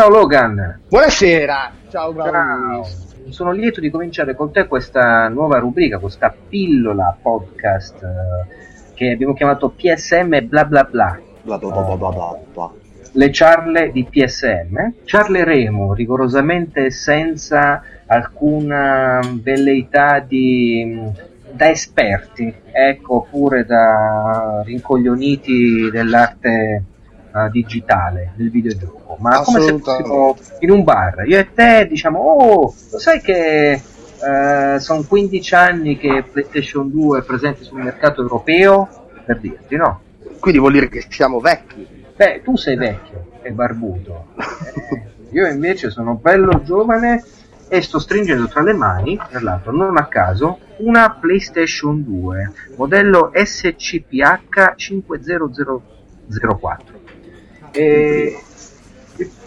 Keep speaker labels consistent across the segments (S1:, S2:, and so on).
S1: Ciao Logan.
S2: Buonasera. Ciao
S1: Ciao. Sono lieto di cominciare con te questa nuova rubrica, questa pillola podcast eh, che abbiamo chiamato PSM bla bla bla.
S2: Bla bla bla bla bla bla.
S1: Le ciarle di PSM. Ciarleremo rigorosamente senza alcuna velleità di da esperti, ecco, oppure da rincoglioniti dell'arte uh, digitale, del videogioco, ma come se fossimo in un bar. Io e te diciamo, oh, lo sai che uh, sono 15 anni che PlayStation 2 è presente sul mercato europeo? Per dirti, no?
S2: Quindi vuol dire che siamo vecchi.
S1: Beh, tu sei vecchio e barbuto. Io invece sono bello giovane e sto stringendo tra le mani, tra l'altro non a caso, una PlayStation 2 modello SCPH 50004. E,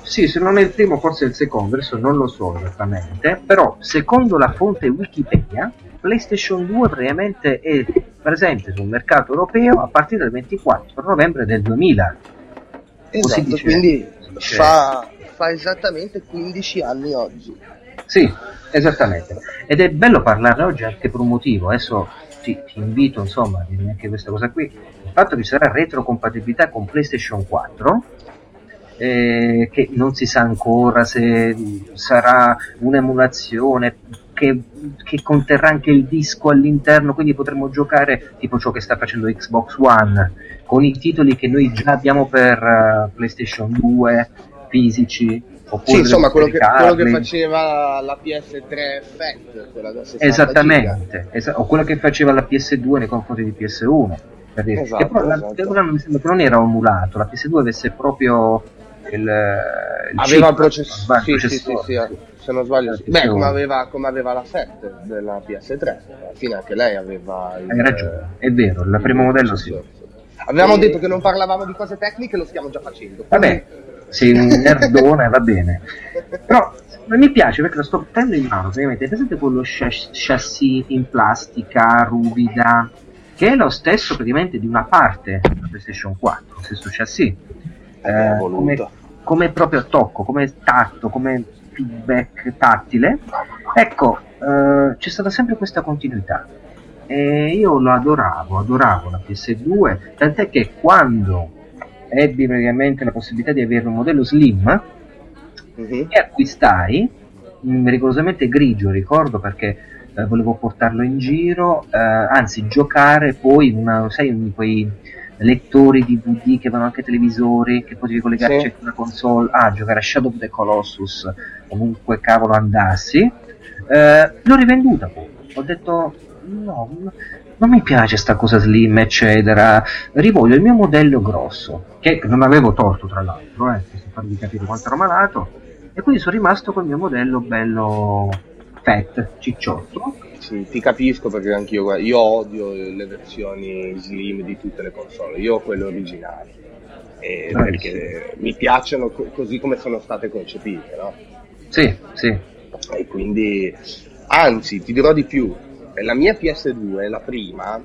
S1: sì, se non è il primo, forse è il secondo, adesso non lo so esattamente, però secondo la fonte Wikipedia, PlayStation 2 praticamente è presente sul mercato europeo a partire dal 24 novembre del 2000.
S2: Esatto, dice, quindi fa, fa esattamente 15 anni oggi.
S1: Sì, esattamente. Ed è bello parlarne oggi anche per un motivo. Adesso ti, ti invito insomma a dirmi anche questa cosa qui. Il fatto che ci sarà retrocompatibilità con PlayStation 4. Eh, che non si sa ancora se sarà un'emulazione che, che, conterrà anche il disco all'interno, quindi potremo giocare tipo ciò che sta facendo Xbox One con i titoli che noi già abbiamo per uh, PlayStation 2 fisici
S2: sì, insomma, quello che, quello che, faceva la PS3 Fat, quella da 60
S1: Esattamente, esa- o quello che faceva la PS2 nei confronti di PS1. Per dire. Esatto, però esatto. la, mi sembra che non era emulato, la PS2 avesse proprio il, il
S2: aveva il processore, sì, sì, sì, sì, se non sbaglio beh come aveva, come aveva, la 7 della PS3 alla fine anche lei aveva
S1: il, hai ragione è vero il primo modello sì.
S2: avevamo e... detto che non parlavamo di cose tecniche lo stiamo già facendo.
S1: Vabbè sei un nerdone, va bene. Però mi piace perché lo sto prendendo in mano, praticamente. Presente quello chassis in plastica, ruvida, che è lo stesso praticamente di una parte della PlayStation 4, lo stesso chassis. Eh, come, come proprio tocco, come tatto, come feedback tattile. Ecco, eh, c'è stata sempre questa continuità. E io lo adoravo, adoravo la PS2, tant'è che quando ebbi praticamente la possibilità di avere un modello slim uh-huh. e acquistai mm, rigorosamente grigio ricordo perché eh, volevo portarlo in giro eh, anzi giocare poi una, sai in quei lettori DVD che vanno anche televisori che potevi collegarci sì. una console ah giocare a Shadow of the Colossus comunque cavolo andassi eh, l'ho rivenduta poi ho detto no non mi piace sta cosa slim, eccetera, rivoglio il mio modello grosso, che non avevo torto tra l'altro, eh, per farvi capire quanto ero malato, e quindi sono rimasto col mio modello bello fat, cicciotto.
S2: Sì, ti capisco perché anch'io io odio le versioni slim di tutte le console, io ho quelle originali. Eh, perché mi piacciono co- così come sono state concepite, no?
S1: Sì, sì.
S2: E quindi, anzi, ti dirò di più, la mia PS2, la prima,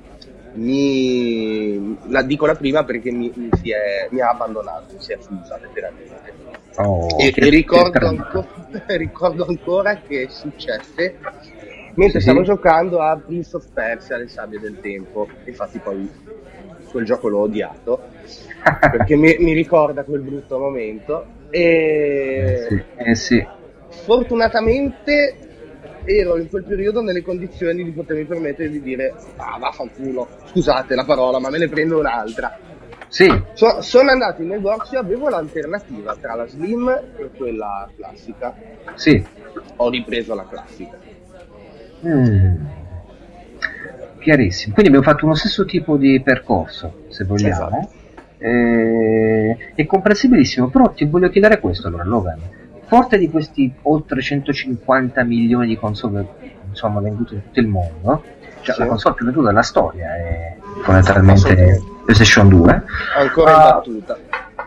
S2: mi, la dico la prima perché mi, mi, è, mi ha abbandonato, mi si è fusa letteralmente. Oh, e, e ricordo, ancora, ricordo, ancora, che successe mentre sì. stavo giocando a Prince of Persia, le sabbie del tempo. Infatti poi quel gioco l'ho odiato perché mi, mi, ricorda quel brutto momento. E
S1: eh sì. Eh sì.
S2: Fortunatamente ero in quel periodo nelle condizioni di potermi permettere di dire ah vaffanculo, scusate la parola, ma me ne prendo un'altra.
S1: Sì.
S2: So, sono andato in negozio, avevo l'alternativa tra la slim e quella classica.
S1: Sì.
S2: Ho ripreso la classica.
S1: Mm. Chiarissimo. Quindi abbiamo fatto uno stesso tipo di percorso, se vogliamo. Esatto. Eh, è comprensibilissimo, però ti voglio chiedere questo allora, Logan forte di questi oltre 150 milioni di console insomma, vendute in tutto il mondo, cioè sì. la console più venduta della storia è fondamentalmente PlayStation 2.
S2: Ancora in battuta.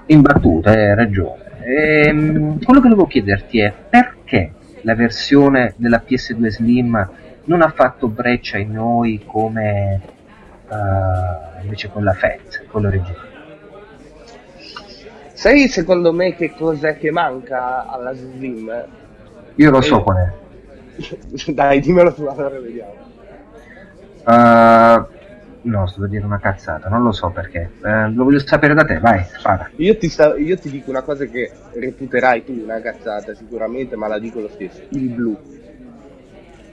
S1: In battuta, hai ragione. E, ehm, quello che volevo chiederti è perché la versione della PS2 Slim non ha fatto breccia in noi come uh, invece quella FAT, quella originale?
S2: Sai secondo me che cos'è che manca alla Slim?
S1: Io lo so qual è.
S2: Dai, dimmelo tu, allora vediamo.
S1: Uh, no, sto per dire una cazzata, non lo so perché. Uh, lo voglio sapere da te, vai, spara.
S2: Io ti, sta- io ti dico una cosa che reputerai tu una cazzata sicuramente, ma la dico lo stesso. Il blu.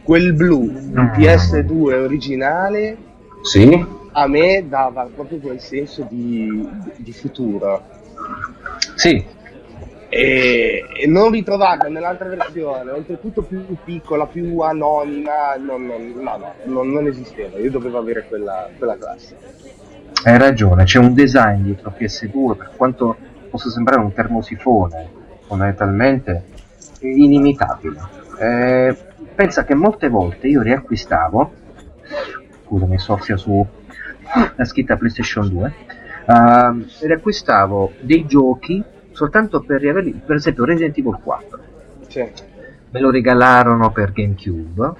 S2: Quel blu
S1: No.
S2: PS2 originale
S1: Sì?
S2: a me dava proprio quel senso di, di futuro.
S1: Sì.
S2: E, e non ritrovarla nell'altra versione, oltretutto più piccola, più anonima, non, non- no, no, non, non esisteva. Io dovevo avere quella, quella classe.
S1: Hai ragione, c'è un design dietro PS2, per quanto possa sembrare un termosifone, fondamentalmente inimitabile. Eh, pensa che molte volte io riacquistavo, scusami, soffia su la scritta PlayStation 2, ehm, riacquistavo dei giochi soltanto per riaverli, per esempio Resident Evil 4.
S2: Sì.
S1: Me lo regalarono per GameCube,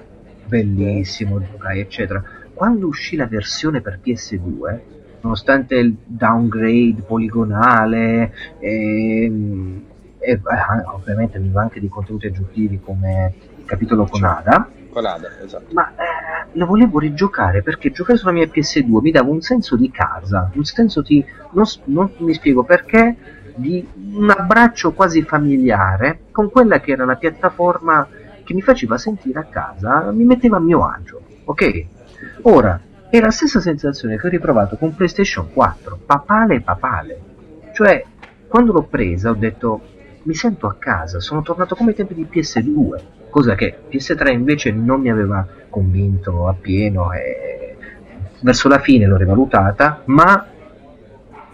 S1: bellissimo, giocai, eccetera. Quando uscì la versione per PS2, nonostante il downgrade poligonale ehm, e, eh, ovviamente aveva anche dei contenuti aggiuntivi come il capitolo con Ada,
S2: Ada, esatto.
S1: ma eh, lo volevo rigiocare perché giocare sulla mia PS2 mi dava un senso di casa, un senso di, non, non mi spiego perché, di un abbraccio quasi familiare con quella che era la piattaforma che mi faceva sentire a casa, mi metteva a mio agio, ok? Ora, è la stessa sensazione che ho riprovato con PlayStation 4, papale papale, cioè quando l'ho presa ho detto mi sento a casa, sono tornato come ai tempi di PS2, cosa che PS3 invece non mi aveva convinto appieno e verso la fine l'ho rivalutata, ma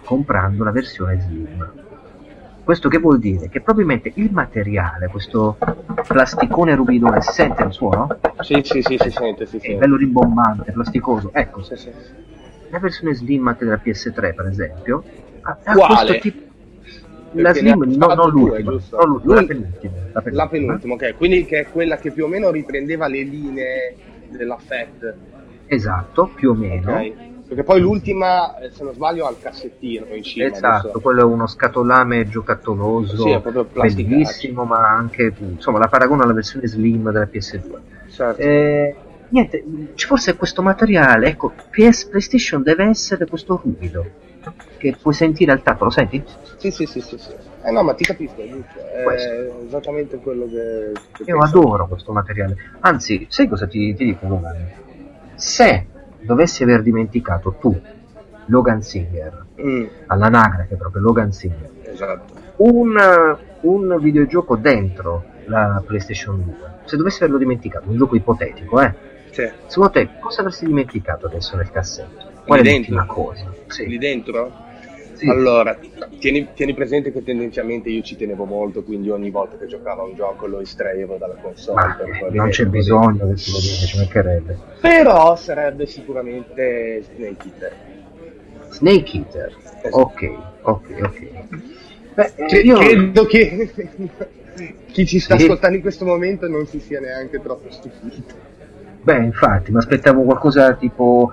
S1: comprando la versione Slim. Questo che vuol dire? Che probabilmente il materiale, questo plasticone rubidone, si sente il suono?
S2: Sì, sì, sì, si sente, si
S1: È
S2: sente.
S1: bello rimbombante, plasticoso. Ecco,
S2: Sì, sì.
S1: la versione Slim anche della PS3 per esempio ha, ha
S2: Quale?
S1: questo tipo la Slim no, non
S2: due,
S1: l'ultima,
S2: giusto?
S1: non l'ultima, la penultima, la penultima.
S2: La penultima, ok. Quindi che è quella che più o meno riprendeva le linee della FET.
S1: esatto più o meno
S2: Ok? Perché poi l'ultima, eh, se non sbaglio, ha il cassettino in cima.
S1: esatto
S2: adesso.
S1: quello è uno scatolame giocattoloso
S2: Sì,
S1: bellissimo ma anche insomma la paragono alla versione Slim della PS2
S2: Certo.
S1: Eh, niente, forse questo materiale, ecco, PS PlayStation deve essere questo ruvido che puoi sentire al tatto, lo senti?
S2: Sì, sì, sì, sì, sì. Eh no, ma ti capisco, è giusto. È
S1: Questo.
S2: esattamente quello che, che
S1: Io
S2: penso.
S1: adoro questo materiale. Anzi, sai cosa ti, ti dico, Logan? Se dovessi aver dimenticato tu, Logan Singer,
S2: Mm,
S1: all'anagrafe proprio Logan Singer,
S2: esatto.
S1: un, un videogioco dentro la PlayStation 2, se dovessi averlo dimenticato, un gioco ipotetico, eh?
S2: Sì.
S1: Secondo te cosa avresti dimenticato adesso nel cassetto? Qual
S2: Lì dentro?
S1: cosa? Sì.
S2: Lì dentro?
S1: Sì.
S2: Allora, tieni, tieni presente che tendenzialmente io ci tenevo molto, quindi ogni volta che giocavo a un gioco lo estraevo dalla console.
S1: Ma non c'è bisogno che te lo dica, ci mancherebbe.
S2: Però sarebbe sicuramente Snake Eater.
S1: Snake Eater.
S2: Esatto.
S1: Ok, ok, ok. Beh, eh,
S2: Che-
S1: io...
S2: Credo che chi ci sta
S1: Sì.
S2: ascoltando in questo momento non si sia neanche troppo stupito.
S1: Beh, infatti, mi aspettavo qualcosa tipo...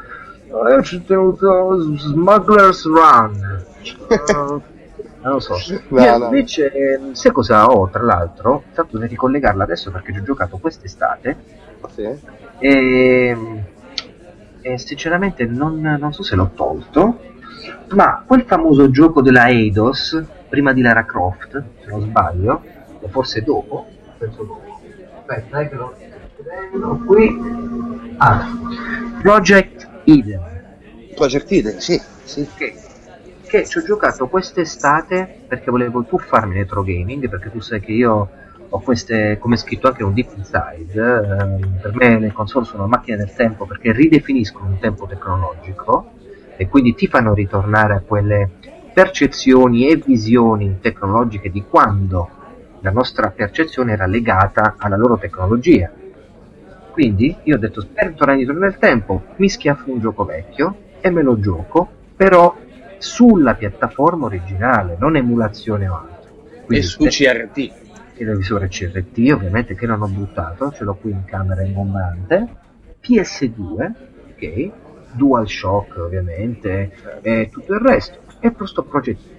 S1: Eh, ci tenuto Smuggler's Run. Eh, non lo so.
S2: No,
S1: Io
S2: no.
S1: Invece, sai cosa ho, tra l'altro? Tanto dovrei ricollegarla adesso perché ci ho giocato quest'estate
S2: Sì.
S1: e, e sinceramente non, non so se l'ho tolto, ma quel famoso gioco della Eidos, prima di Lara Croft, se non sbaglio, o forse dopo, penso dopo. Aspetta, che lo vedendo qui. Ah, Project Eden,
S2: Project Eden, sì, sì.
S1: che, che ci ho giocato quest'estate perché volevo tuffarmi retro gaming, perché tu sai che io ho queste, come scritto anche un deep inside, ehm, per me le console sono macchine del tempo perché ridefiniscono un tempo tecnologico e quindi ti fanno ritornare a quelle percezioni e visioni tecnologiche di quando la nostra percezione era legata alla loro tecnologia. Quindi io ho detto per tornare indietro nel tempo, mi schiaffo un gioco vecchio e me lo gioco, però sulla piattaforma originale, non emulazione o altro.
S2: E
S1: Quindi
S2: su CRT.
S1: televisore CRT ovviamente che non ho buttato, ce l'ho qui in camera imbombante, PS2, ok, DualShock ovviamente, e tutto il resto, e questo Eden.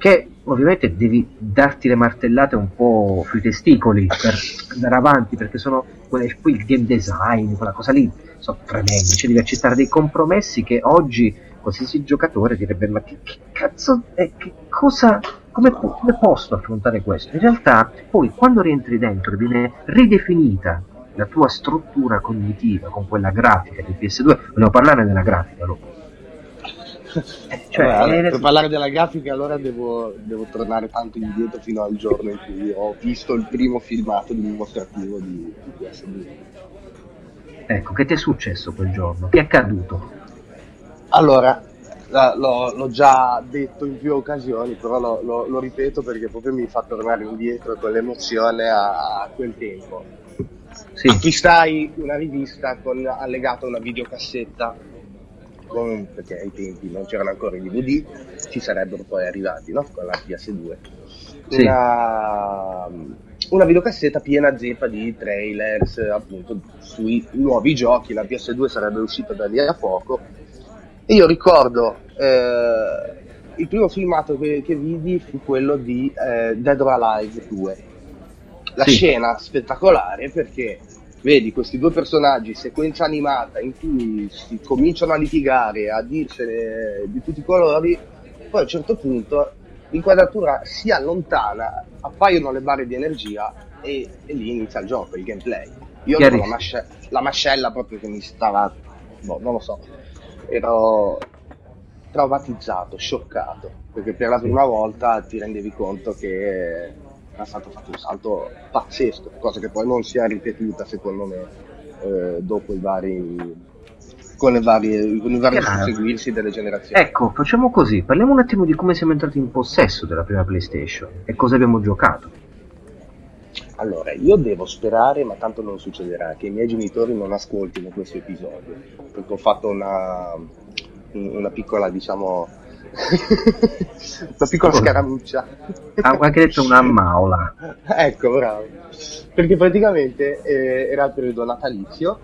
S1: Che ovviamente devi darti le martellate un po' sui testicoli per andare avanti, perché sono quelle, poi il game design, quella cosa lì, sono tremendi, cioè devi accettare dei compromessi che oggi qualsiasi giocatore direbbe ma che, che cazzo è, che cosa, come, come posso affrontare questo? In realtà poi quando rientri dentro viene ridefinita la tua struttura cognitiva con quella grafica del PS2, volevo parlare della grafica, lo
S2: cioè, Vabbè, per parlare della grafica allora devo, devo, tornare tanto indietro fino al giorno in cui ho visto il primo filmato dimostrativo di, di PS2.
S1: Ecco, che ti è successo quel giorno? Che è accaduto?
S2: Allora, l'ho, l'ho, già detto in più occasioni, però lo, lo, lo, ripeto perché proprio mi fa tornare indietro con l'emozione a, a quel tempo. Sì. Acquistai una rivista con allegata una videocassetta con, perché ai tempi non c'erano ancora i DVD, ci sarebbero poi arrivati no? con la PS2. Sì. Una, una videocassetta piena zeppa di trailers appunto sui nuovi giochi, la PS2 sarebbe uscita da lì a poco e io ricordo eh, il primo filmato che, che, vidi fu quello di eh, Dead or Alive 2. La sì. scena spettacolare perché vedi questi due personaggi, sequenza animata in cui si cominciano a litigare, a dirsene di tutti i colori, poi a un certo punto l'inquadratura si allontana, appaiono le barre di energia e, e lì inizia il gioco, il gameplay. Io avevo la, masce- la, mascella proprio che mi stava, boh, non lo so, ero traumatizzato, scioccato, perché per la prima volta ti rendevi conto che era stato fatto un salto pazzesco, cosa che poi non si è ripetuta secondo me eh, dopo i vari con, le varie, con i vari susseguirsi delle generazioni.
S1: Ecco, facciamo così, parliamo un attimo di come siamo entrati in possesso della prima PlayStation e cosa abbiamo giocato.
S2: Allora, io devo sperare, ma tanto non succederà, che i miei genitori non ascoltino questo episodio, perché ho fatto una, una piccola, diciamo, una piccola scaramuccia.
S1: Ha anche detto una maula.
S2: ecco, bravo. Perché praticamente eh, era il periodo natalizio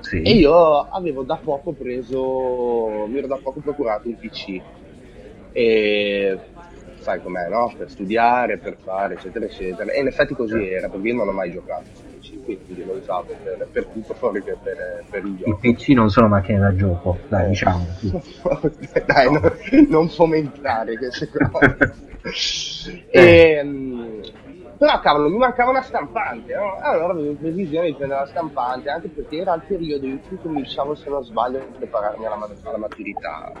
S2: sì. e io avevo da poco preso, mi ero da poco procurato un PC. E sai com'è, no? Per studiare, per fare, eccetera, eccetera. E in effetti così era, perché io non ho mai giocato quindi lo usavo per, per tutto fuori che per, per il gioco.
S1: I PC non sono macchine da gioco, dai, eh. diciamo.
S2: dai, no. no, non fomentare queste cose. e, um, però cavolo, mi mancava una stampante, no? allora avevo previsione di prendere la stampante, anche perché era il periodo in cui cominciavo, se non sbaglio, a prepararmi alla, alla maturità.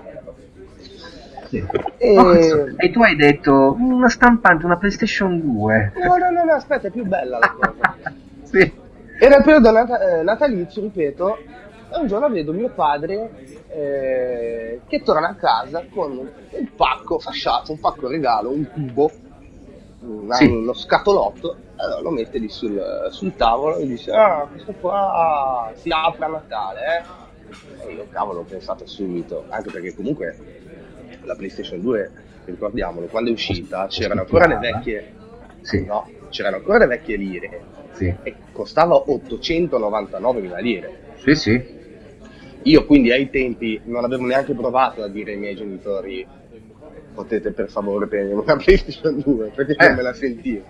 S1: Sì. E... Oh, e... tu hai detto una stampante, una PlayStation 2.
S2: No, no, no, no aspetta, è più bella la cosa. sì. Era il periodo nat- eh, natalizio, ripeto, e un giorno vedo mio padre eh, che torna a casa con un pacco fasciato, un pacco regalo, un tubo, una, sì. uno scatolotto, allora lo mette lì sul, sul, tavolo e dice ah questo qua si apre a Natale eh? e io cavolo ho pensato subito anche perché comunque la PlayStation 2 ricordiamolo quando è uscita c'erano ancora le vecchie sì. no, c'erano ancora le vecchie lire sì. e costava 899.000 lire.
S1: Sì, sì.
S2: Io quindi ai tempi non avevo neanche provato a dire ai miei genitori potete per favore prendere una PlayStation 2 perché eh. non me la sentivo.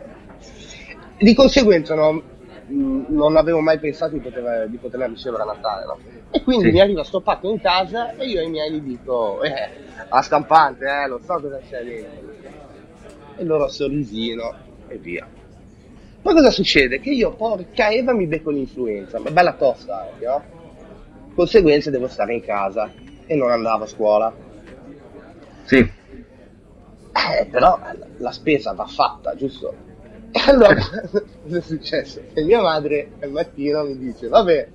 S2: Di conseguenza no, non avevo mai pensato di, poter, di poterla ricevere a Natale. No? E quindi sì. mi arriva sto pacco in casa e io ai miei gli dico, eh, a stampante, eh, lo so cosa c'è dentro. E loro sorrisino e via. Poi cosa succede? Che io, porca Eva, mi becco l'influenza, ma bella tosta anche, no? Conseguenze devo stare in casa e non andavo a scuola.
S1: Sì.
S2: Eh, però la spesa va fatta, giusto? E allora, cosa è successo? Che mia madre al mattino mi dice, vabbè,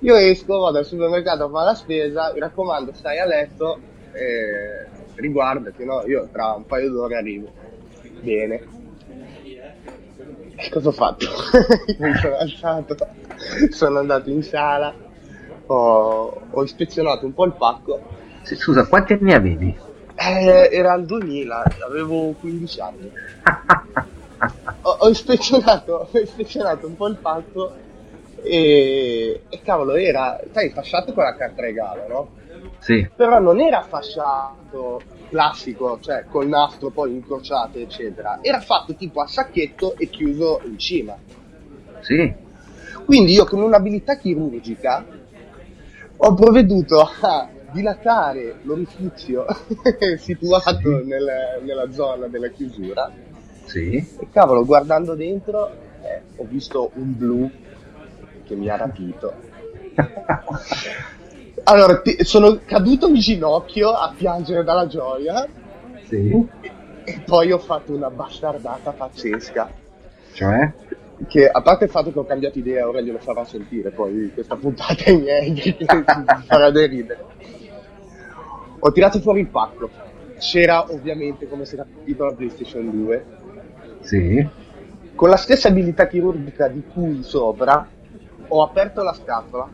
S2: io esco, vado al supermercato a fare la spesa, mi raccomando, stai a letto e riguardati, no? Io tra un paio d'ore arrivo. Bene cosa ho fatto? mi sono alzato, sono andato in sala, ho, ho, ispezionato un po' il pacco.
S1: Scusa, quanti anni avevi?
S2: Eh, era il 2000, avevo 15 anni. ho, ho, ispezionato, ho ispezionato un po' il pacco E, e cavolo, era, sai, fasciato con la carta regalo, no?
S1: Sì.
S2: Però non era fasciato classico, cioè col nastro poi incrociato, eccetera. Era fatto tipo a sacchetto e chiuso in cima.
S1: Sì.
S2: Quindi io con un'abilità chirurgica ho provveduto a dilatare l'orifizio situato nel, nella zona della chiusura.
S1: Sì.
S2: E cavolo, guardando dentro eh, ho visto un blu che mi ha rapito. allora, ti- sono caduto in ginocchio a piangere dalla gioia
S1: Sì.
S2: e poi ho fatto una bastardata pazzesca.
S1: Cioè?
S2: Che a parte il fatto che ho cambiato idea, ora glielo farò sentire poi questa puntata ai miei, che farà ridere. Ho tirato fuori il pacco. C'era ovviamente, come si era capito, la PlayStation 2.
S1: Sì.
S2: Con la stessa abilità chirurgica di cui sopra, ho aperto la scatola,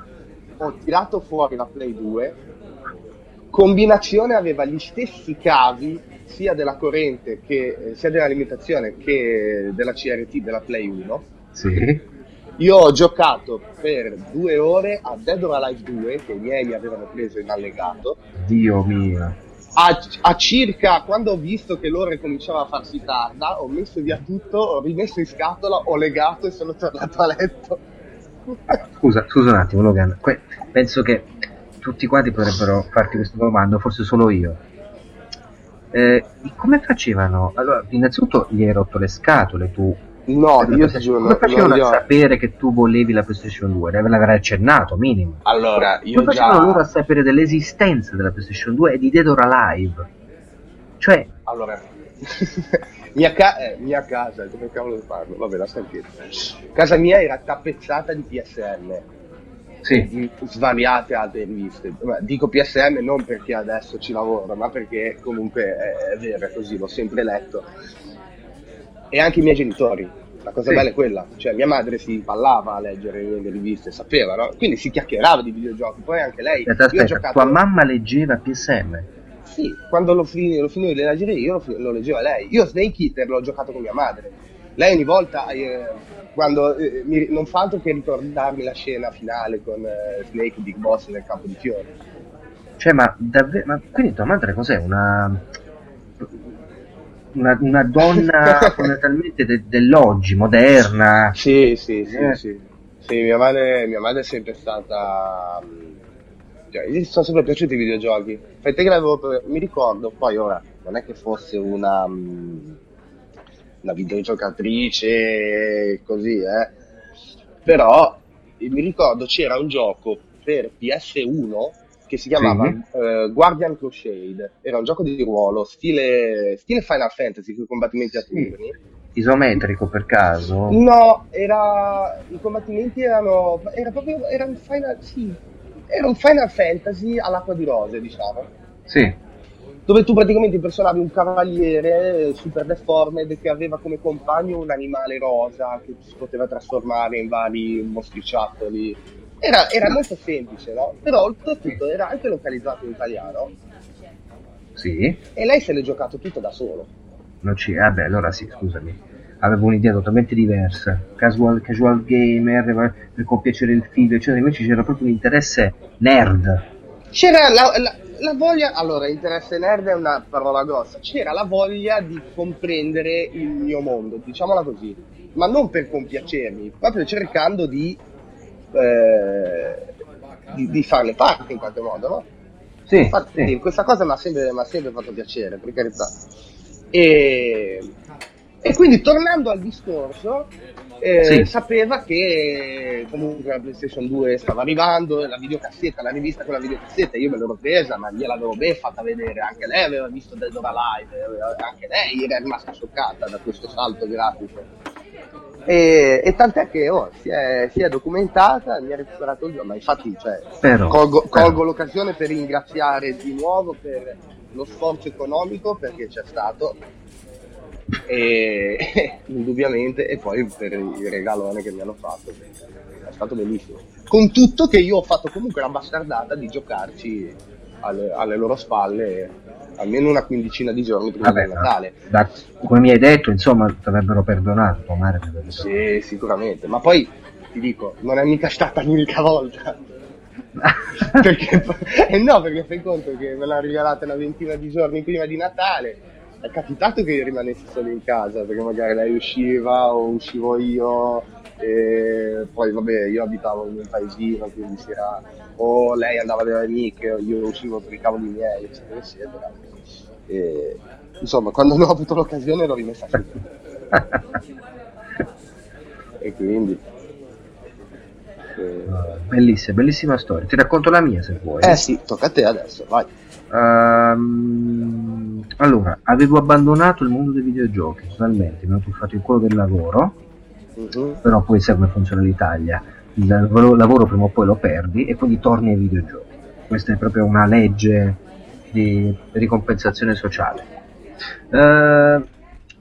S2: ho tirato fuori la Play 2, combinazione aveva gli stessi cavi sia della corrente che eh, sia dell'alimentazione che della CRT della Play 1.
S1: Sì.
S2: Io ho giocato per due ore a Dead or Alive 2, che i miei mi avevano preso in allegato,
S1: Dio mio.
S2: a, a circa quando ho visto che l'ora cominciava a farsi tarda, ho messo via tutto, ho rimesso in scatola, ho legato e sono tornato a letto.
S1: Scusa, scusa un attimo, Logan. Que- penso che tutti quanti potrebbero farti questa domanda, forse solo io. Eh, come facevano? Allora, innanzitutto gli hai rotto le scatole tu.
S2: No, io ti giuro,
S1: come
S2: non
S1: facevano
S2: li
S1: a sapere che tu volevi la PlayStation 2? L'avrai accennato, minimo.
S2: Allora, io
S1: Come facevano loro a
S2: già...
S1: sapere dell'esistenza della PlayStation 2 e di Dead or Alive? Cioè,
S2: Allora, mia, ca- eh, mia casa, come cavolo parlo? Vabbè, lascia dire. Casa mia era tappezzata di PSN.
S1: Sì,
S2: svariate altre riviste. Dico PSM non perché adesso ci lavoro, ma perché comunque è, vero, è così, l'ho sempre letto. E anche i miei genitori. La cosa
S1: Sì.
S2: bella è quella, cioè mia madre si ballava a leggere le riviste, sapeva, no? Quindi si chiacchierava di videogiochi, poi anche lei...
S1: aspetta,
S2: io ho
S1: aspetta,
S2: giocato-
S1: tua mamma leggeva PSM?
S2: Sì, quando lo, fini- lo finivo di leggere io, lo, fi- lo leggeva lei. Io Snake Eater l'ho giocato con mia madre. Lei ogni volta, eh, quando eh, mi- non fa altro che ricordarmi la scena finale con eh, Snake Big Boss nel campo di fiori.
S1: Cioè, ma davvero. Ma quindi tua madre cos'è? Una. Una, una donna fondamentalmente de- dell'oggi, moderna.
S2: Sì, sì, sì,
S1: Eh.
S2: sì. Sì, mia madre, mia madre è sempre stata... mh, Cioè, gli sono sempre piaciuti i videogiochi. Fai te che l'avevo... Mi ricordo, poi ora, non è che fosse una... mh, una videogiocatrice così, eh. Però mi ricordo c'era un gioco per PS1 che si chiamava
S1: Sì.
S2: eh, Guardian Crusade. Era un gioco di ruolo, stile, stile Final Fantasy, con combattimenti a turni.
S1: Isometrico per caso?
S2: No, era. I combattimenti erano. Era proprio. Era un Final. Sì. Era un Final Fantasy all'acqua di rose, diciamo.
S1: Sì.
S2: Dove tu praticamente impersonavi un cavaliere eh, super deformed che aveva come compagno un animale rosa che si poteva trasformare in vari mostriciattoli. Era, era molto semplice, no? Però oltretutto era anche localizzato in italiano
S1: Sì.
S2: e lei se l'è giocato tutto da solo.
S1: Non ci... Vabbè, allora sì, scusami. Avevo un'idea totalmente diversa. Casual, casual gamer, per, per compiacere il figlio, eccetera. Invece c'era proprio un interesse nerd.
S2: C'era la, la- la voglia, allora interesse nerd è una parola grossa, c'era la voglia di comprendere il mio mondo, diciamola così, ma non per compiacermi, proprio cercando di, eh, di, di farne parte in qualche modo, no?
S1: Sì,
S2: Infatti
S1: sì.
S2: questa cosa mi ha sempre, sempre fatto piacere, per carità. E, e quindi tornando al discorso, eh,
S1: Sì.
S2: sapeva che comunque la PlayStation 2 stava arrivando, la videocassetta, la rivista con la videocassetta, io me l'ero presa, ma gliel'avevo ben fatta vedere, anche lei aveva visto Dead or Alive, aveva- anche lei era rimasta scioccata da questo salto grafico. E, e tant'è che oh, si, è, si è documentata, mi ha recuperato il ma infatti cioè,
S1: Però,
S2: colgo,
S1: però.
S2: colgo l'occasione per ringraziare di nuovo per lo sforzo economico perché c'è stato e indubbiamente e poi per il regalone che mi hanno fatto è stato bellissimo con tutto che io ho fatto comunque la bastardata di giocarci alle, alle loro spalle almeno una quindicina di giorni prima
S1: Vabbè,
S2: del Natale
S1: da- come mi hai detto, insomma, ti avrebbero perdonato avrebbe
S2: Sì, sicuramente. Ma poi ti dico, non è mica stata l'unica volta. perché, eh no, perché fai conto che me l'ha regalata una ventina di giorni prima di Natale. È capitato che io rimanessi solo in casa perché magari lei usciva o uscivo io. E poi vabbè, io abitavo in un paesino, quindi si era o lei andava dalle amiche o io uscivo per i cavoli miei, eccetera, eccetera. E, insomma, quando non ho avuto l'occasione l'ho rimessa qui. e quindi
S1: eh, bellissima, bellissima storia. Ti racconto la mia se vuoi.
S2: Eh sì, tocca a te adesso, vai.
S1: Um, allora, avevo abbandonato il mondo dei videogiochi totalmente, mi ho tuffato in quello del lavoro, uh-huh. però poi sai come funziona l'Italia. Il lavoro prima o poi lo perdi e quindi torni ai videogiochi. Questa è proprio una legge di ricompensazione sociale. Uh,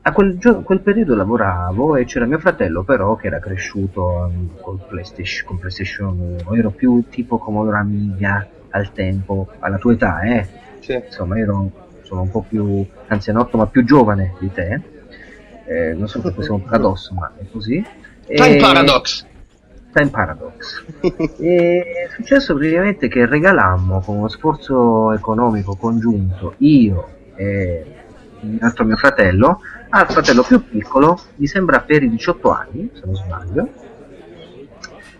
S1: a quel, gio- quel, periodo lavoravo e c'era mio fratello però che era cresciuto um, con PlayStation, con PlayStation 1, ero più tipo Commodore Amiga al tempo, alla tua età, eh? Sì. Insomma, ero, sono un po' più anzianotto ma più giovane di te. Eh, non so se questo è un paradosso, ma è così.
S2: Time e... Paradox!
S1: Time Paradox. è successo praticamente che regalammo con uno sforzo economico congiunto io e il altro mio fratello al fratello più piccolo, mi sembra per i 18 anni, se non sbaglio,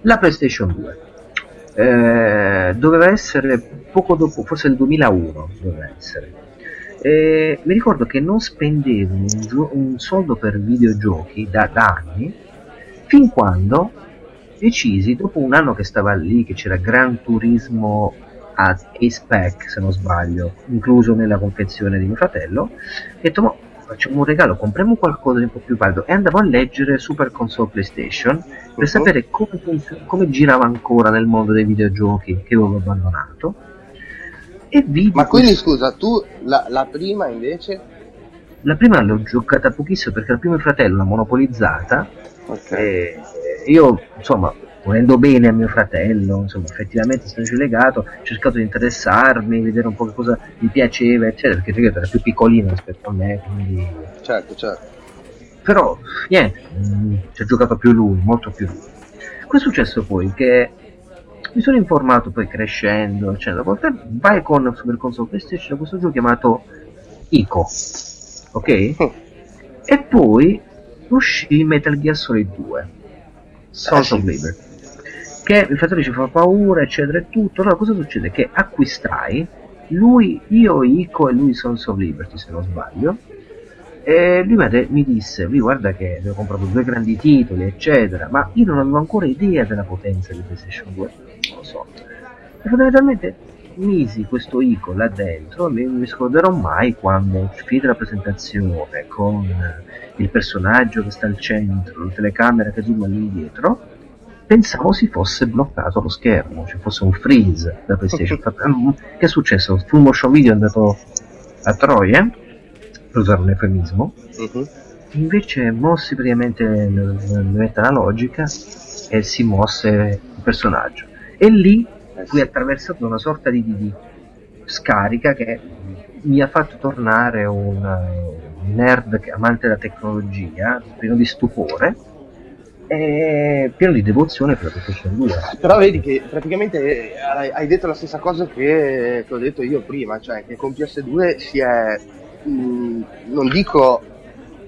S1: la PlayStation 2. Eh, doveva essere poco dopo, forse il 2001 doveva essere. Eh, mi ricordo che non spendevo un, un soldo per videogiochi da, da, anni, fin quando decisi, dopo un anno che stava lì, che c'era Gran Turismo a A-Spec, se non sbaglio, incluso nella confezione di mio fratello, ho detto, facciamo un regalo, compriamo qualcosa di un po' più valido e andavo a leggere Super Console PlayStation per uh-huh. sapere come, come girava ancora nel mondo dei videogiochi che avevo abbandonato.
S2: E vidi Ma quindi questo... scusa, tu la, la prima invece?
S1: La prima l'ho giocata pochissimo perché la prima fratello l'ha monopolizzata. Okay. E io insomma volendo bene a mio fratello, insomma, effettivamente sono legato, ho cercato di interessarmi, vedere un po' che cosa mi piaceva, eccetera, perché ripeto, era più piccolino rispetto a me, quindi...
S2: Certo, certo.
S1: Però, niente, mh, ci ha giocato più lui, molto più lui. Cosa è successo poi? Che mi sono informato poi crescendo, eccetera, a volte vai con Super Console PlayStation questo gioco chiamato ICO, ok? Mm. E poi uscì Metal Gear Solid 2, Salt eh, of Liberty che il fratello ci fa paura, eccetera e tutto. Allora cosa succede? Che acquistai, lui, io, Ico e lui Sons of Liberty se non sbaglio, e lui mi disse, lui guarda che avevo comprato due grandi titoli, eccetera, ma io non avevo ancora idea della potenza di PlayStation 2, non lo so. E fondamentalmente misi questo Ico là dentro e mi scorderò mai quando finita la presentazione con il personaggio che sta al centro, la telecamera che zooma lì dietro pensavo si fosse bloccato lo schermo, ci fosse un freeze da PlayStation. che è successo? Il full motion video è andato a troia, per usare un eufemismo, uh-huh. invece mossi praticamente nella analogica e si mosse il personaggio. E lì fui attraversato una sorta di, di, di scarica che mi ha fatto tornare un nerd amante della tecnologia, pieno di stupore, è pieno di devozione per la PlayStation 2.
S2: Però vedi che praticamente hai detto la stessa cosa che, che ho detto io prima, cioè che con PS2 si è, non dico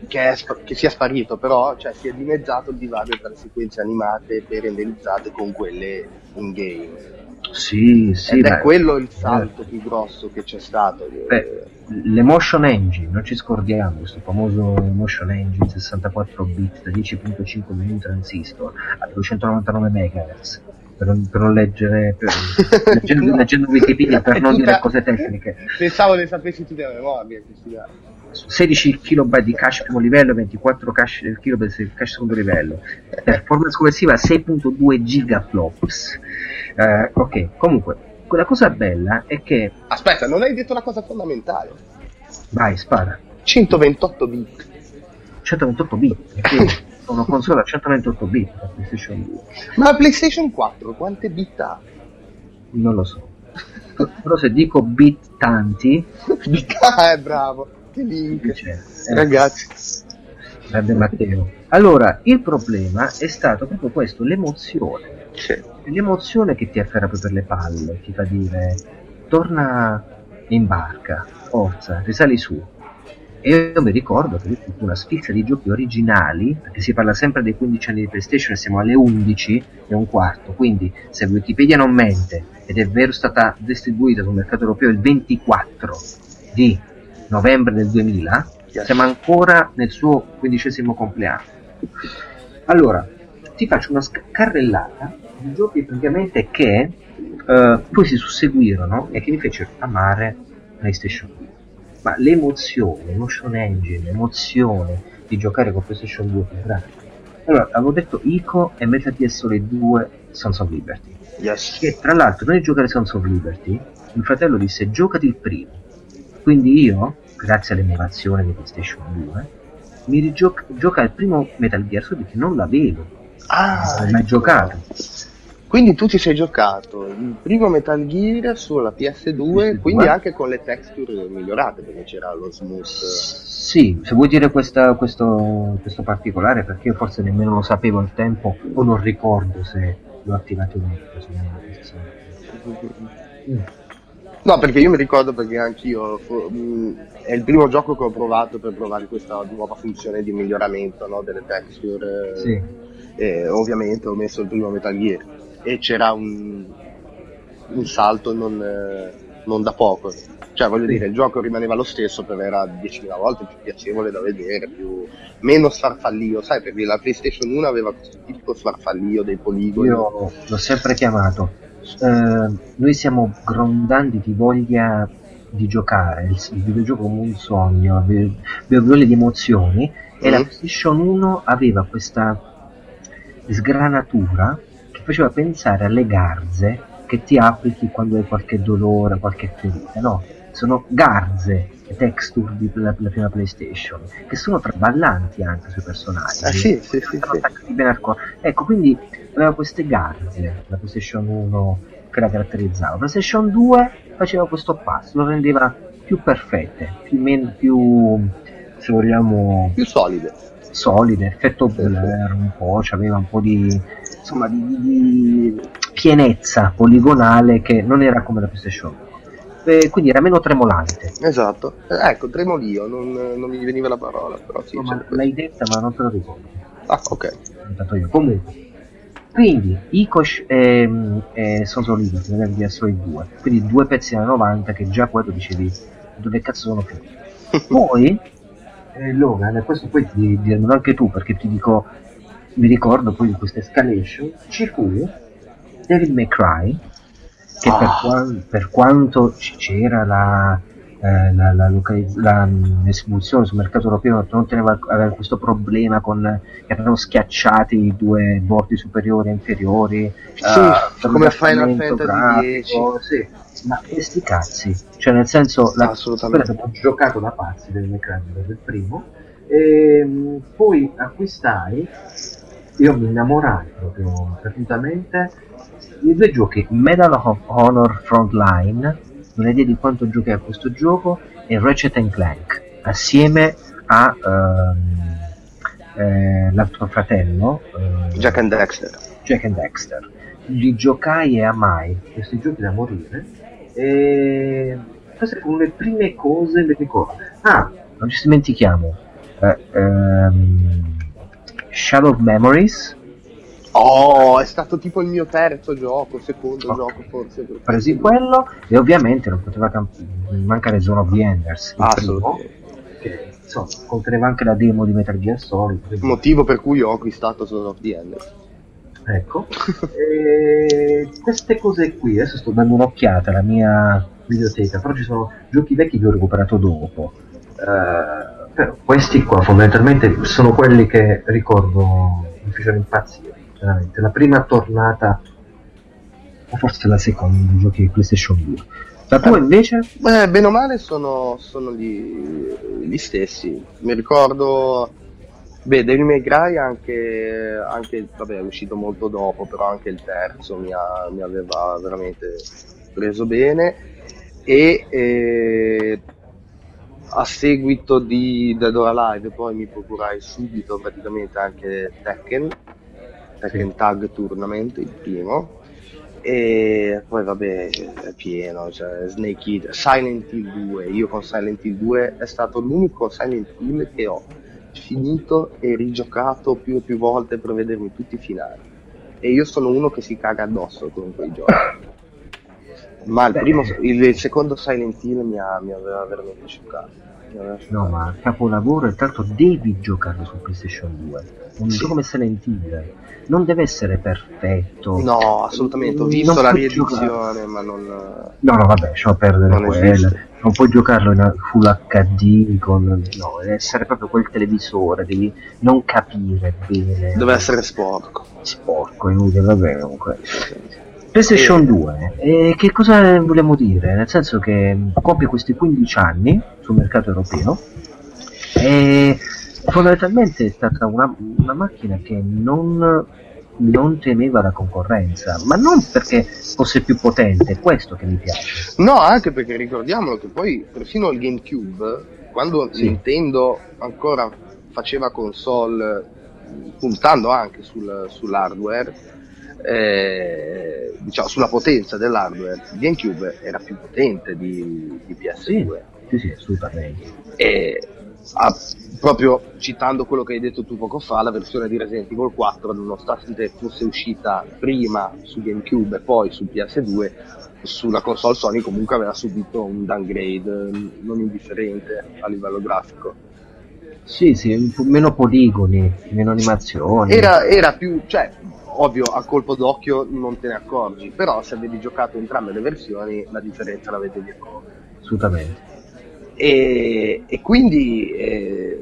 S2: che, è, che, sia sparito, però cioè, si è dimezzato il divario tra le sequenze animate e renderizzate con quelle in game.
S1: Sì, sì.
S2: Ed beh, è quello il salto eh. più grosso che c'è stato.
S1: Beh, l'Emotion Engine, non ci scordiamo, questo famoso Emotion Engine 64 bit da 10.5 mm transistor a 299 MHz. Per non, per non leggere, per, leggendo, leggendo Wikipedia per non dire cose tecniche.
S2: Pensavo le sapessi tutte a memoria.
S1: 16 KB di cache primo livello e 24 cache, KB di cache secondo livello. Performance complessiva 6.2 gigaflops. Uh, ok, comunque, la cosa bella è che...
S2: Aspetta, non hai detto la cosa fondamentale.
S1: Vai, spara.
S2: 128 bit.
S1: 128 bit, sono console a 128 bit la PlayStation 2.
S2: Ma la PlayStation 4 quante bit ha?
S1: Non lo so. Però se dico bit tanti...
S2: ah, è bravo. Che link. Eh, Ragazzi.
S1: grande Matteo. Allora, il problema è stato proprio questo, l'emozione.
S2: Sì.
S1: L'emozione che ti afferra proprio per le palle, ti fa dire torna in barca, forza, risali su. E io mi ricordo che fu una sfilza di giochi originali, perché si parla sempre dei 15 anni di PlayStation siamo alle 11 e un quarto, quindi se Wikipedia non mente ed è vero stata distribuita sul mercato europeo il 24 di novembre del 2000,
S2: Yes.
S1: siamo ancora nel suo quindicesimo compleanno. Allora, ti faccio una carrellata di giochi praticamente che eh, poi si susseguirono e che mi fecero amare PlayStation 2. Ma l'emozione, l'emotion engine, l'emozione di giocare con PlayStation 2 più grande. Allora, avevo detto ICO e Metal Gear Solid 2 Sons of Liberty.
S2: Yes.
S1: Che tra l'altro nel giocare Sons of Liberty, mio fratello disse giocati il primo. Quindi io, grazie all'emulazione di PlayStation 2, mi rigioca gioca il primo Metal Gear Solid che non l'avevo,
S2: Ah,
S1: non mai giocato.
S2: Quindi tu ti sei giocato il primo Metal Gear sulla PS2,
S1: PS2.
S2: quindi anche con le texture migliorate, perché c'era lo smooth.
S1: Sì, se vuoi dire questa- questo, questo particolare, perché io forse nemmeno lo sapevo al tempo o non ricordo se l'ho attivato o no.
S2: No, perché io mi ricordo perché anch'io mh, è il primo gioco che ho provato per provare questa nuova funzione di miglioramento no, delle texture.
S1: Sì.
S2: E ovviamente ho messo il primo Metal Gear e c'era un, un salto non, non da poco. Cioè, voglio dire, il gioco rimaneva lo stesso, però era 10.000 volte più piacevole da vedere, più, meno sfarfallio, sai, perché la PlayStation 1 aveva questo tipico sfarfallio dei poligoni.
S1: Io l'ho sempre chiamato. Eh, noi siamo grondanti di voglia di giocare, il, il videogioco come un sogno, avevo voglia di emozioni e la
S2: Mm.
S1: PlayStation 1 aveva questa sgranatura che faceva pensare alle garze che ti applichi quando hai qualche dolore, qualche ferita, no? Sono garze e texture della, prima PlayStation che sono traballanti anche sui personaggi
S2: Eh sì, sì, sì, sì.
S1: Ecco, quindi aveva queste garze la PlayStation 1 che la caratterizzava. La PlayStation 2 faceva questo passo, lo rendeva più perfette, più, men- più se vogliamo
S2: Più solide.
S1: solide, effetto
S2: Sì,
S1: blur un po', c'aveva un po' di insomma di, di- pienezza poligonale che non era come la PlayStation 1. E quindi era meno tremolante.
S2: Esatto. Eh, ecco, tremolio, non, non mi veniva la parola, però sì. C'era questo.
S1: l'hai detta ma non te lo ricordo.
S2: Ah, ok.
S1: Comunque, quindi Ikosh e, e Sons of Liberty, Metal Gear Solid 2, quindi due pezzi anni 90 che già quello dicevi dove cazzo sono finiti. Poi, eh, Logan, e questo poi ti dirmelo anche tu perché ti dico, mi ricordo poi di questa escalation, ci fu David McCry che per,
S2: Ah.
S1: quan- per quanto c'era la, eh, la, la localizz- la, mm, l'esecuzione sul mercato europeo non teneva, aveva questo problema con erano schiacciati i due bordi superiori e inferiori
S2: Sì,
S1: per
S2: come Final Fantasy
S1: grafico, sì. ma questi cazzi cioè nel senso la,
S2: Assolutamente.
S1: che ho giocato da pazzi del mecanico del primo e mm, poi acquistai io mi innamorai proprio perdutamente di due giochi Medal of Honor Frontline non hai idea di quanto giochi a questo gioco e Ratchet Clank assieme a ehm, eh, l'altro fratello eh,
S2: Jack and Dexter.
S1: Jack and Dexter li giocai e amai questi giochi da morire e queste furono le prime cose mi ricordo ah non ci dimentichiamo eh, ehm, Shadow of Memories
S2: Oh, è stato tipo il mio terzo gioco, secondo
S1: Ok.
S2: gioco forse.
S1: presi
S2: questo.
S1: quello e ovviamente non poteva camp- mancare Zone of the Enders
S2: Assolutamente.
S1: che insomma conteneva anche la demo di Metal Gear Solid quindi-
S2: Motivo per cui ho acquistato Son of the End.
S1: Ecco, e queste cose qui, adesso sto dando un'occhiata alla mia biblioteca, però ci sono giochi vecchi che ho recuperato dopo. Eh, però questi qua fondamentalmente sono quelli che ricordo mi fecero impazzire, veramente. La prima tornata, o forse la seconda, dei giochi di PlayStation 2. La tua
S2: Eh.
S1: invece?
S2: Beh, bene o male sono, sono gli, gli stessi. Mi ricordo, beh, Devil May Cry anche, anche, vabbè, è uscito molto dopo, però anche il terzo mi, ha- mi aveva veramente preso bene. E eh, a seguito di Dead or Alive poi mi procurai subito praticamente anche Tekken, Tekken sì. Tag Tournament, il primo, e poi vabbè è pieno, cioè Snake Eater, Silent Hill 2, io con Silent Hill 2 è stato l'unico Silent Hill che ho finito e rigiocato più e più volte per vedermi tutti i finali. E io sono uno che si caga addosso con quei giochi. Ma il, primo, il secondo Silent Hill mi, ha, mi aveva veramente scioccato.
S1: No, ma capolavoro e tanto devi giocarlo su PlayStation 2. Un sì. gioco come Silent Hill non deve essere perfetto.
S2: No, assolutamente. Ho visto la riedizione, giocare. ma non.
S1: No, no, vabbè, lasciamo perdere non quella. Non puoi giocarlo in full HD con. No, deve essere proprio quel televisore, devi non capire bene.
S2: Deve essere sporco.
S1: Sporco, inutile, vabbè, comunque. PlayStation e... 2, e che cosa vogliamo dire? Nel senso che compie questi 15 anni sul mercato europeo e fondamentalmente è stata una, una macchina che non, non, temeva la concorrenza, ma non perché fosse più potente, è questo che mi piace.
S2: No, anche perché ricordiamolo che poi persino il GameCube, quando sì. Nintendo ancora faceva console puntando anche sul, sull'hardware, eh, diciamo, sulla potenza dell'hardware, GameCube era più potente di, di PS2.
S1: Sì, sì, assolutamente.
S2: E a, proprio citando quello che hai detto tu poco fa, la versione di Resident Evil 4, nonostante fosse uscita prima su GameCube e poi su PS2, sulla console Sony comunque aveva subito un downgrade non indifferente a livello grafico.
S1: Sì, sì, meno poligoni, meno animazioni.
S2: Era, era più, cioè, ovvio a colpo d'occhio non te ne accorgi, però se avevi giocato entrambe le versioni la differenza la vedi
S1: Assolutamente.
S2: E, e quindi eh,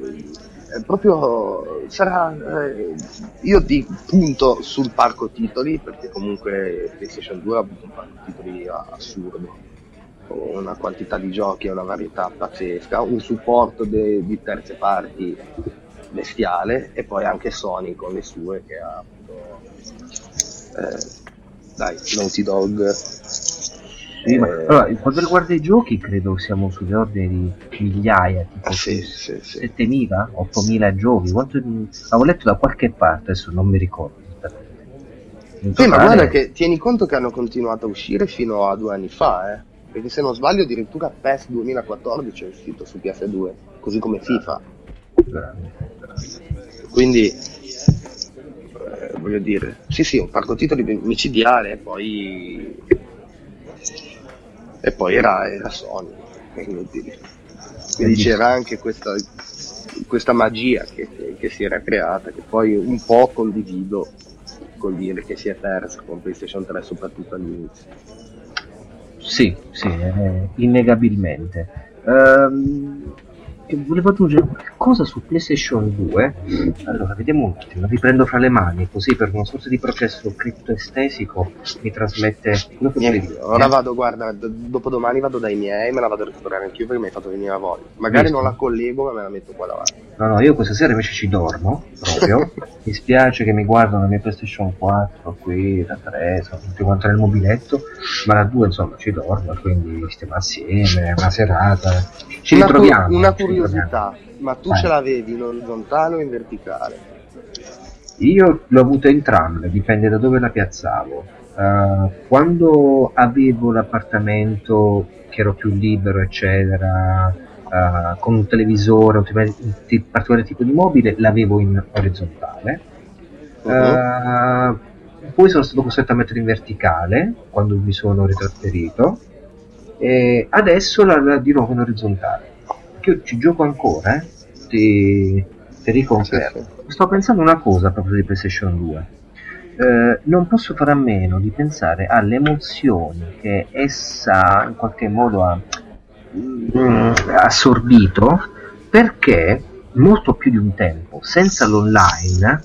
S2: proprio sarà eh, io ti punto sul parco titoli perché comunque PlayStation 2 ha avuto un parco titoli assurdo una quantità di giochi e una varietà pazzesca un supporto de, di terze parti bestiale e poi anche Sony con le sue che ha eh, dai Naughty Dog
S1: sì, ma, eh, allora, quanto riguarda i giochi, credo siamo sugli ordini di migliaia, tipo
S2: sì, sì, sì.
S1: 7.000, 8.000 giochi. Quanto, avevo letto da qualche parte, adesso non mi ricordo.
S2: Sì, ma guarda che tieni conto che hanno continuato a uscire fino a due anni fa, eh? perché se non sbaglio addirittura PES 2014 è uscito su PS2, così come FIFA. Quindi, voglio dire, sì sì, un parco titoli micidiale, e poi e poi era, era Sony. Quindi c'era anche questa, questa magia che, che, si era creata, che poi un po' condivido col dire che si è persa con PlayStation 3, soprattutto all'inizio.
S1: Sì, sì, eh, innegabilmente. Um, volevo aggiungere qualcosa su PlayStation 2. Allora, vediamo un attimo, riprendo fra le mani, così per una sorta di processo criptoestesico mi trasmette
S2: quello che volevi dire. Ora vado, guarda, d- dopodomani vado dai miei, me la vado a recuperare anch'io perché mi hai fatto venire la voglia. Magari Visto. non la collego, ma me la metto qua davanti.
S1: No, no, io questa sera invece ci dormo, proprio. mi spiace che mi guardano la mia PlayStation 4 qui, da 3, sono tutti quanti nel mobiletto, ma da 2 insomma ci dormo, quindi stiamo assieme, una serata. Ci una ritroviamo.
S2: Cu- una curiosità, ma tu Vai. ce l'avevi in orizzontale o in verticale?
S1: Io l'ho avuto entrambe, dipende da dove la piazzavo. Uh, quando avevo l'appartamento che ero più libero, eccetera, uh, con un televisore, un particolare tipo di mobile, l'avevo in orizzontale. Uh-huh. Uh, poi sono stato costretto a mettere in verticale quando mi sono ritrasferito e adesso la, la di nuovo in orizzontale. Io ci gioco ancora, eh? ti, ti riconfermo. Sì, sì. Sto pensando una cosa proprio di PlayStation 2. Eh, non posso fare a meno di pensare alle emozioni che essa in qualche modo ha mm, assorbito perché molto più di un tempo senza l'online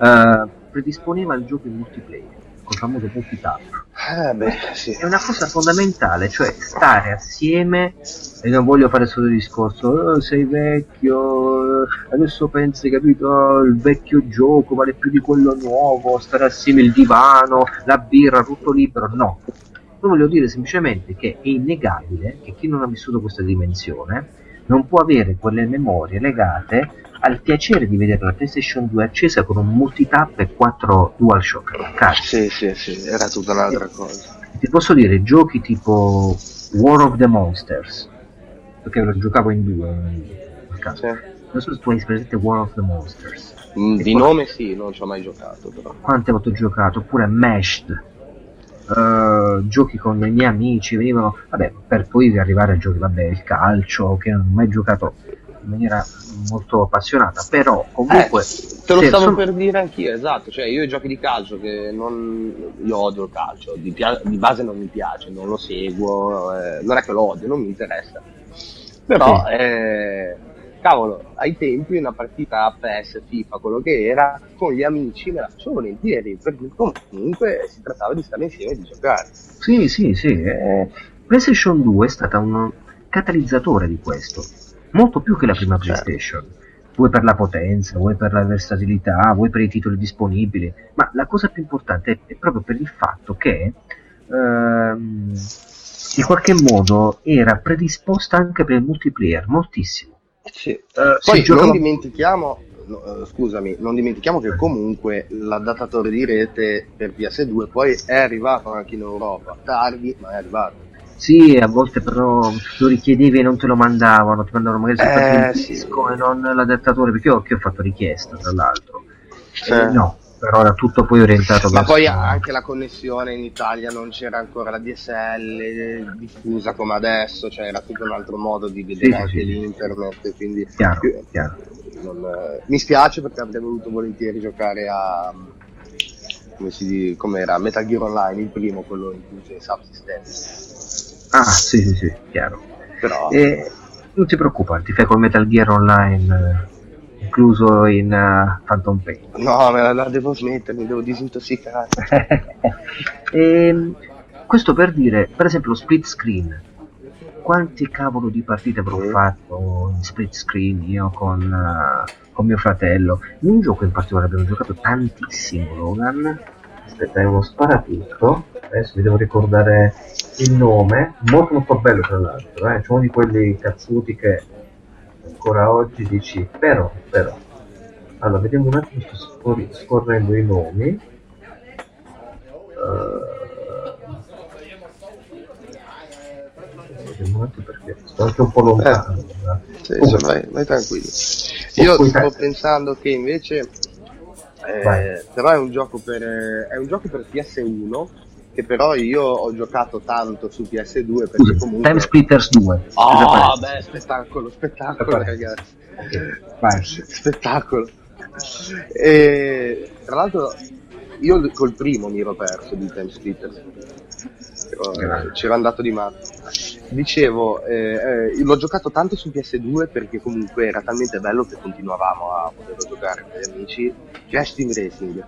S1: eh, predisponeva il gioco in multiplayer col famoso multitap
S2: eh beh, sì.
S1: è una cosa fondamentale cioè stare assieme e non voglio fare solo il discorso oh, sei vecchio adesso pensi capito il vecchio gioco vale più di quello nuovo stare assieme il divano la birra tutto libero no Io voglio dire semplicemente che è innegabile che chi non ha vissuto questa dimensione non può avere quelle memorie legate al piacere di vedere la PlayStation 2 accesa con un multitap e 4 DualShock attaccati.
S2: Sì, sì, sì, era tutta un'altra cosa.
S1: Ti posso dire giochi tipo War of the Monsters, perché lo giocavo in due. nel caso.
S2: Sì.
S1: Non so se tu hai presente War of the Monsters.
S2: Mm,
S1: E
S2: Di
S1: poi-
S2: nome sì, non ci ho mai giocato però.
S1: quante volte ho giocato, oppure Meshed, eh, giochi con i miei amici, venivano, vabbè, per poi arrivare a giochi, vabbè, il calcio, che non ho mai giocato in maniera molto appassionata, però comunque...
S2: Eh, te lo stavo
S1: sono-
S2: per dire anch'io, esatto. Cioè, io i giochi di calcio che non. Io odio il calcio, di, pia- di base non mi piace, non lo seguo, eh, non è che lo odio, non mi interessa. Però,
S1: Sì.
S2: eh, cavolo, ai tempi una partita PS, FIFA, quello che era, con gli amici me la facevo volentieri, perché comunque si trattava di stare insieme e di giocare.
S1: Sì, sì, sì. eh, PlayStation 2 è stata un catalizzatore di questo, molto più che la prima
S2: Certo.
S1: PlayStation. Vuoi per la potenza, vuoi per la versatilità, vuoi per i titoli disponibili, ma la cosa più importante è, è proprio per il fatto che ehm, in qualche modo era predisposta anche per il multiplayer, moltissimo.
S2: Sì.
S1: Eh,
S2: Poi
S1: giocava-
S2: non dimentichiamo, no, eh, scusami, non dimentichiamo che comunque l'adattatore di rete per PS2 poi è arrivato anche in Europa, tardi, ma è arrivato.
S1: Sì, a volte però lo richiedevi e non te lo mandavano, ti mandavano magari soltanto
S2: Eh,
S1: il
S2: sì.
S1: disco e non l'adattatore, perché io, ho fatto richiesta tra l'altro.
S2: Sì.
S1: Eh, no, però era tutto poi orientato
S2: Ma poi anche la connessione in Italia non c'era ancora la DSL diffusa come adesso, cioè era tutto un altro modo di vedere
S1: Sì,
S2: anche
S1: sì.
S2: l'internet, quindi
S1: Chiaro,
S2: io-
S1: chiaro.
S2: non, eh, mi spiace perché avrei voluto volentieri giocare a come si dice, com'era Metal Gear Online, il primo, quello in subsistema.
S1: Ah, sì, sì, sì, chiaro.
S2: Però
S1: E non ti preoccupare, ti fai col Metal Gear Online eh, incluso in eh, Phantom Pain.
S2: no, me la, la devo smettere, mi devo disintossicare.
S1: Ehm, questo per dire, per esempio, lo split screen. Quanti cavolo di partite avrò
S2: Mm.
S1: fatto in split screen io con, eh, con mio fratello? In un gioco in particolare abbiamo giocato tantissimo, Logan. Aspetta, è uno sparatutto. Adesso vi devo ricordare il nome. Molto molto bello tra l'altro, eh? C'è uno di quelli cazzuti che ancora oggi dici, però, però. Allora, vediamo un attimo, sto scor- scorrendo i nomi. Eh, vediamo un attimo perché sto anche un po' lontano.
S2: Sì,
S1: Oh.
S2: sì, vai, vai tranquillo. Io
S1: poi
S2: sto pensando che invece eh, però è un gioco per eh, è un gioco per PS1 che però io ho giocato tanto su PS2 perché comunque
S1: Time Splitters 2.
S2: Ah,
S1: Cosa
S2: beh, spettacolo, spettacolo ragazzi.
S1: Ok, vai.
S2: Spettacolo. E, tra l'altro io col primo mi ero perso di Time Splitters. C'ero andato di matto. Dicevo, eh, eh, l'ho giocato tanto su PS2 perché comunque era talmente bello che continuavamo a poterlo giocare con gli amici. Crash Team Racing.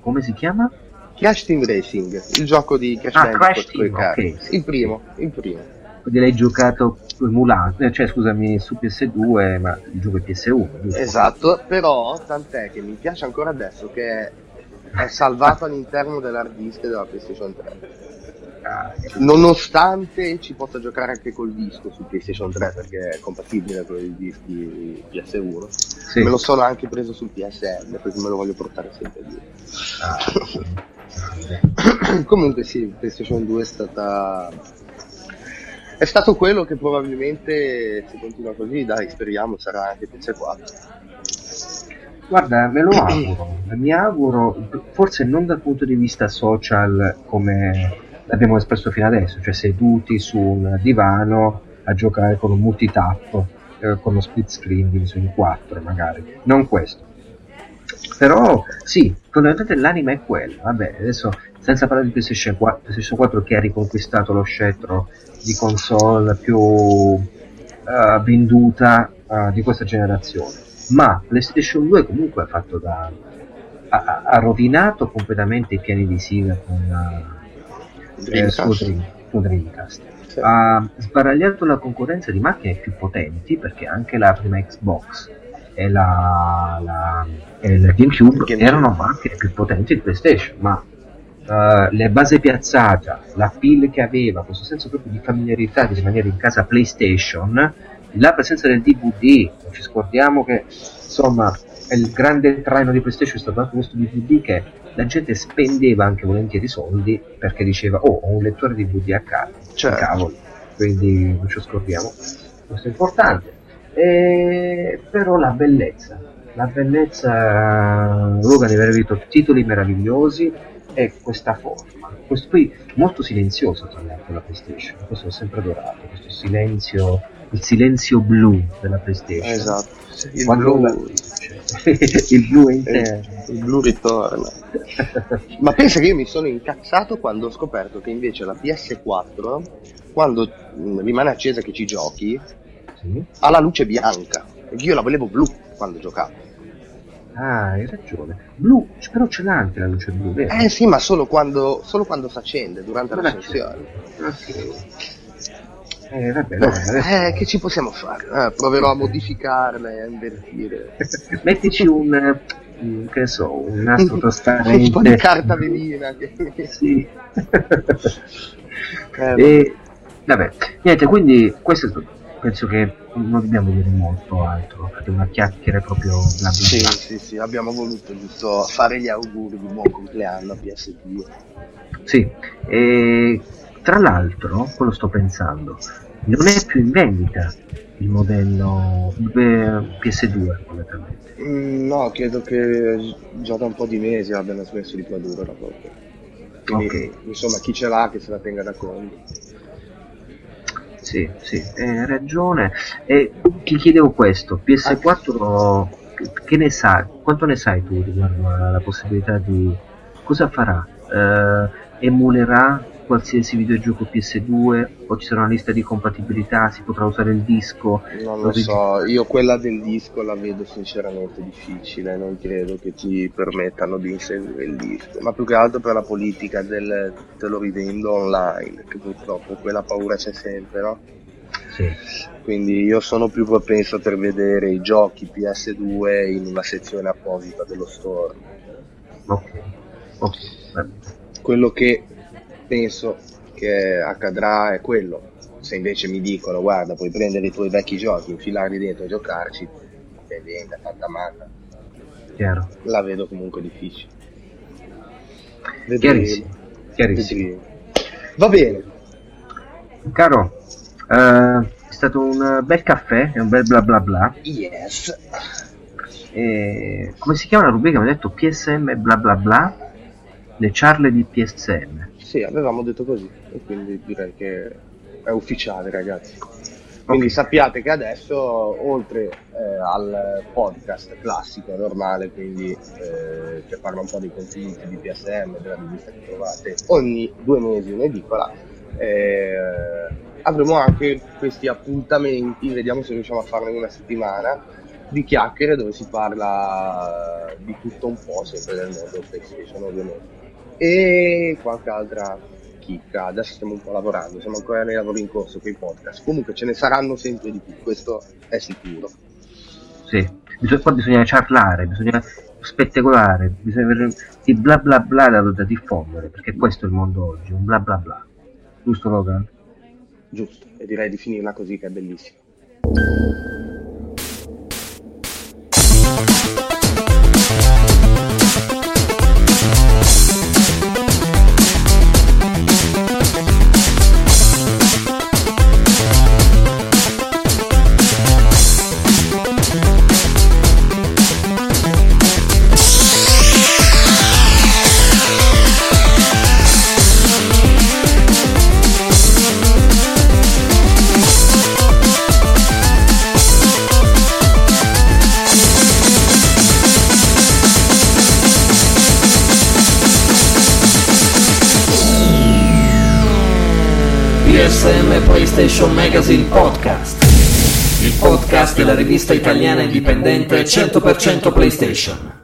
S1: Come si chiama?
S2: Crash Team Racing, il gioco di Crash
S1: Ah,
S2: Bandicoot
S1: Team,
S2: carri.
S1: ok.
S2: Il primo, il primo.
S1: Quindi l'hai giocato emulato, eh, cioè scusami, su PS2, ma il gioco è PS1. giusto?
S2: Esatto, però tant'è che mi piace ancora adesso che è, è salvato all'interno dell'hard disk della PlayStation 3. Nonostante ci possa giocare anche col disco su PlayStation 3 perché è compatibile con i dischi PS1.
S1: sì.
S2: Me lo sono anche preso sul PSN perché me lo voglio portare sempre lì.
S1: Ah,
S2: Comunque sì, PlayStation 2 è stata è stato quello che probabilmente se continua così, dai, speriamo sarà anche PS4.
S1: Guarda, me lo auguro, mi auguro, forse non dal punto di vista social come l'abbiamo espresso fino adesso, cioè seduti su un divano a giocare con un multitap, eh, con lo split screen diviso in quattro magari, non questo. Però sì, fondamentalmente l'anima è quella, vabbè, adesso senza parlare di PlayStation 4, PlayStation 4 che ha riconquistato lo scettro di console più eh, venduta eh, di questa generazione. Ma PlayStation 2 comunque ha fatto da ha, ha rovinato completamente i piani di Sega con eh,
S2: Dreamcast.
S1: suo, Dream- Dreamcast
S2: Sì.
S1: ha sbaragliato la concorrenza di macchine più potenti perché anche la prima Xbox e, la, la- e il GameCube
S2: GameCube.
S1: erano macchine più potenti di PlayStation ma uh, le base piazzata, la pill che aveva, questo senso proprio di familiarità di rimanere in casa PlayStation, la presenza del DVD, non ci scordiamo che insomma il grande traino di PlayStation è stato anche questo DVD che la gente spendeva anche volentieri soldi perché diceva oh ho un lettore a casa,
S2: Certo.
S1: cavolo, quindi non ci scordiamo, questo è importante. E, però la bellezza, la bellezza, Logan di aver avuto titoli meravigliosi e questa forma, questo qui molto silenzioso tra l'altro la PlayStation, questo l'ho sempre adorato, questo silenzio, il silenzio blu della PlayStation.
S2: Esatto. Il
S1: Quando
S2: blu,
S1: la- il blu è interno.
S2: il blu ritorna. Ma pensa che io mi sono incazzato quando ho scoperto che invece la PS4, quando mh, rimane accesa che ci giochi,
S1: Sì.
S2: ha la luce bianca. E io la volevo blu quando giocavo.
S1: Ah, hai ragione. Blu, però ce l'ha anche la luce blu, vero?
S2: Eh sì, ma solo quando, solo quando si accende, durante la
S1: Non
S2: sessione.
S1: Eh, vabbè, no, adesso-
S2: Eh, che ci possiamo fare? Eh, proverò a modificarla e a invertire.
S1: Mettici un, un- che ne so, un nastro
S2: Un
S1: trasparente.
S2: po' di carta velina. che-
S1: Sì.
S2: Eh,
S1: e, vabbè, niente, quindi questo è tutto. penso che non dobbiamo dire molto altro, perché è una chiacchiera proprio bla bla
S2: Sì, sì, sì, abbiamo voluto giusto fare gli auguri di buon compleanno a PS2.
S1: Sì, e tra l'altro, quello sto pensando, non è più in vendita il modello eh, PS2 completamente.
S2: Mm, no, credo che già da un po' di mesi abbiano smesso di produrre la propria. Quindi,
S1: Ok.
S2: insomma, chi ce l'ha che se la tenga da conto.
S1: Sì, sì, hai ragione. E ti chiedevo questo, PS4 che ne sai? Quanto ne sai tu riguardo alla possibilità di cosa farà? Eh, emulerà qualsiasi videogioco PS2 o ci sarà una lista di compatibilità, si potrà usare il disco?
S2: Non lo so, io quella del disco la vedo sinceramente difficile, non credo che ti permettano di inserire il disco, ma più che altro per la politica del te lo rivendo online, che purtroppo quella paura c'è sempre, no?
S1: Sì.
S2: Quindi io sono più propenso per vedere i giochi PS2 in una sezione apposita dello store.
S1: Ok. Ok.
S2: Quello che penso che accadrà è quello. Se invece mi dicono guarda puoi prendere i tuoi vecchi giochi, infilarli dentro e giocarci, e venga, fatta matta.
S1: Chiaro.
S2: La vedo comunque difficile.
S1: Chiarissimo. Chiarissimo.
S2: Vedremo. Va bene.
S1: Caro, eh, è stato un bel caffè e un bel bla bla bla.
S2: Yes.
S1: E come si chiama la rubrica? Mi ha detto PSM bla bla bla. Le ciarle di PSM.
S2: Sì, avevamo detto così, e quindi direi che è ufficiale, ragazzi. Quindi sappiate che adesso, oltre eh, al podcast classico, normale, quindi eh, che parla un po' dei contenuti di PSM, della rivista che trovate ogni due mesi in edicola, eh, avremo anche questi appuntamenti, vediamo se riusciamo a farne una settimana, di chiacchiere dove si parla di tutto un po', sempre del mondo PlayStation ovviamente. E qualche altra chicca, adesso stiamo un po' lavorando, siamo ancora nei lavori in corso con i podcast, comunque ce ne saranno sempre di più, questo è sicuro.
S1: Sì. Bisogna, qua bisogna ciarlare, bisogna spettacolare, bisogna avere di bla bla bla da, da diffondere, perché questo è il mondo oggi, un bla bla bla. Giusto Logan?
S2: Giusto, e direi di finirla così che è bellissimo.
S3: PlayStation Magazine Podcast. Il podcast della rivista italiana indipendente 100% PlayStation.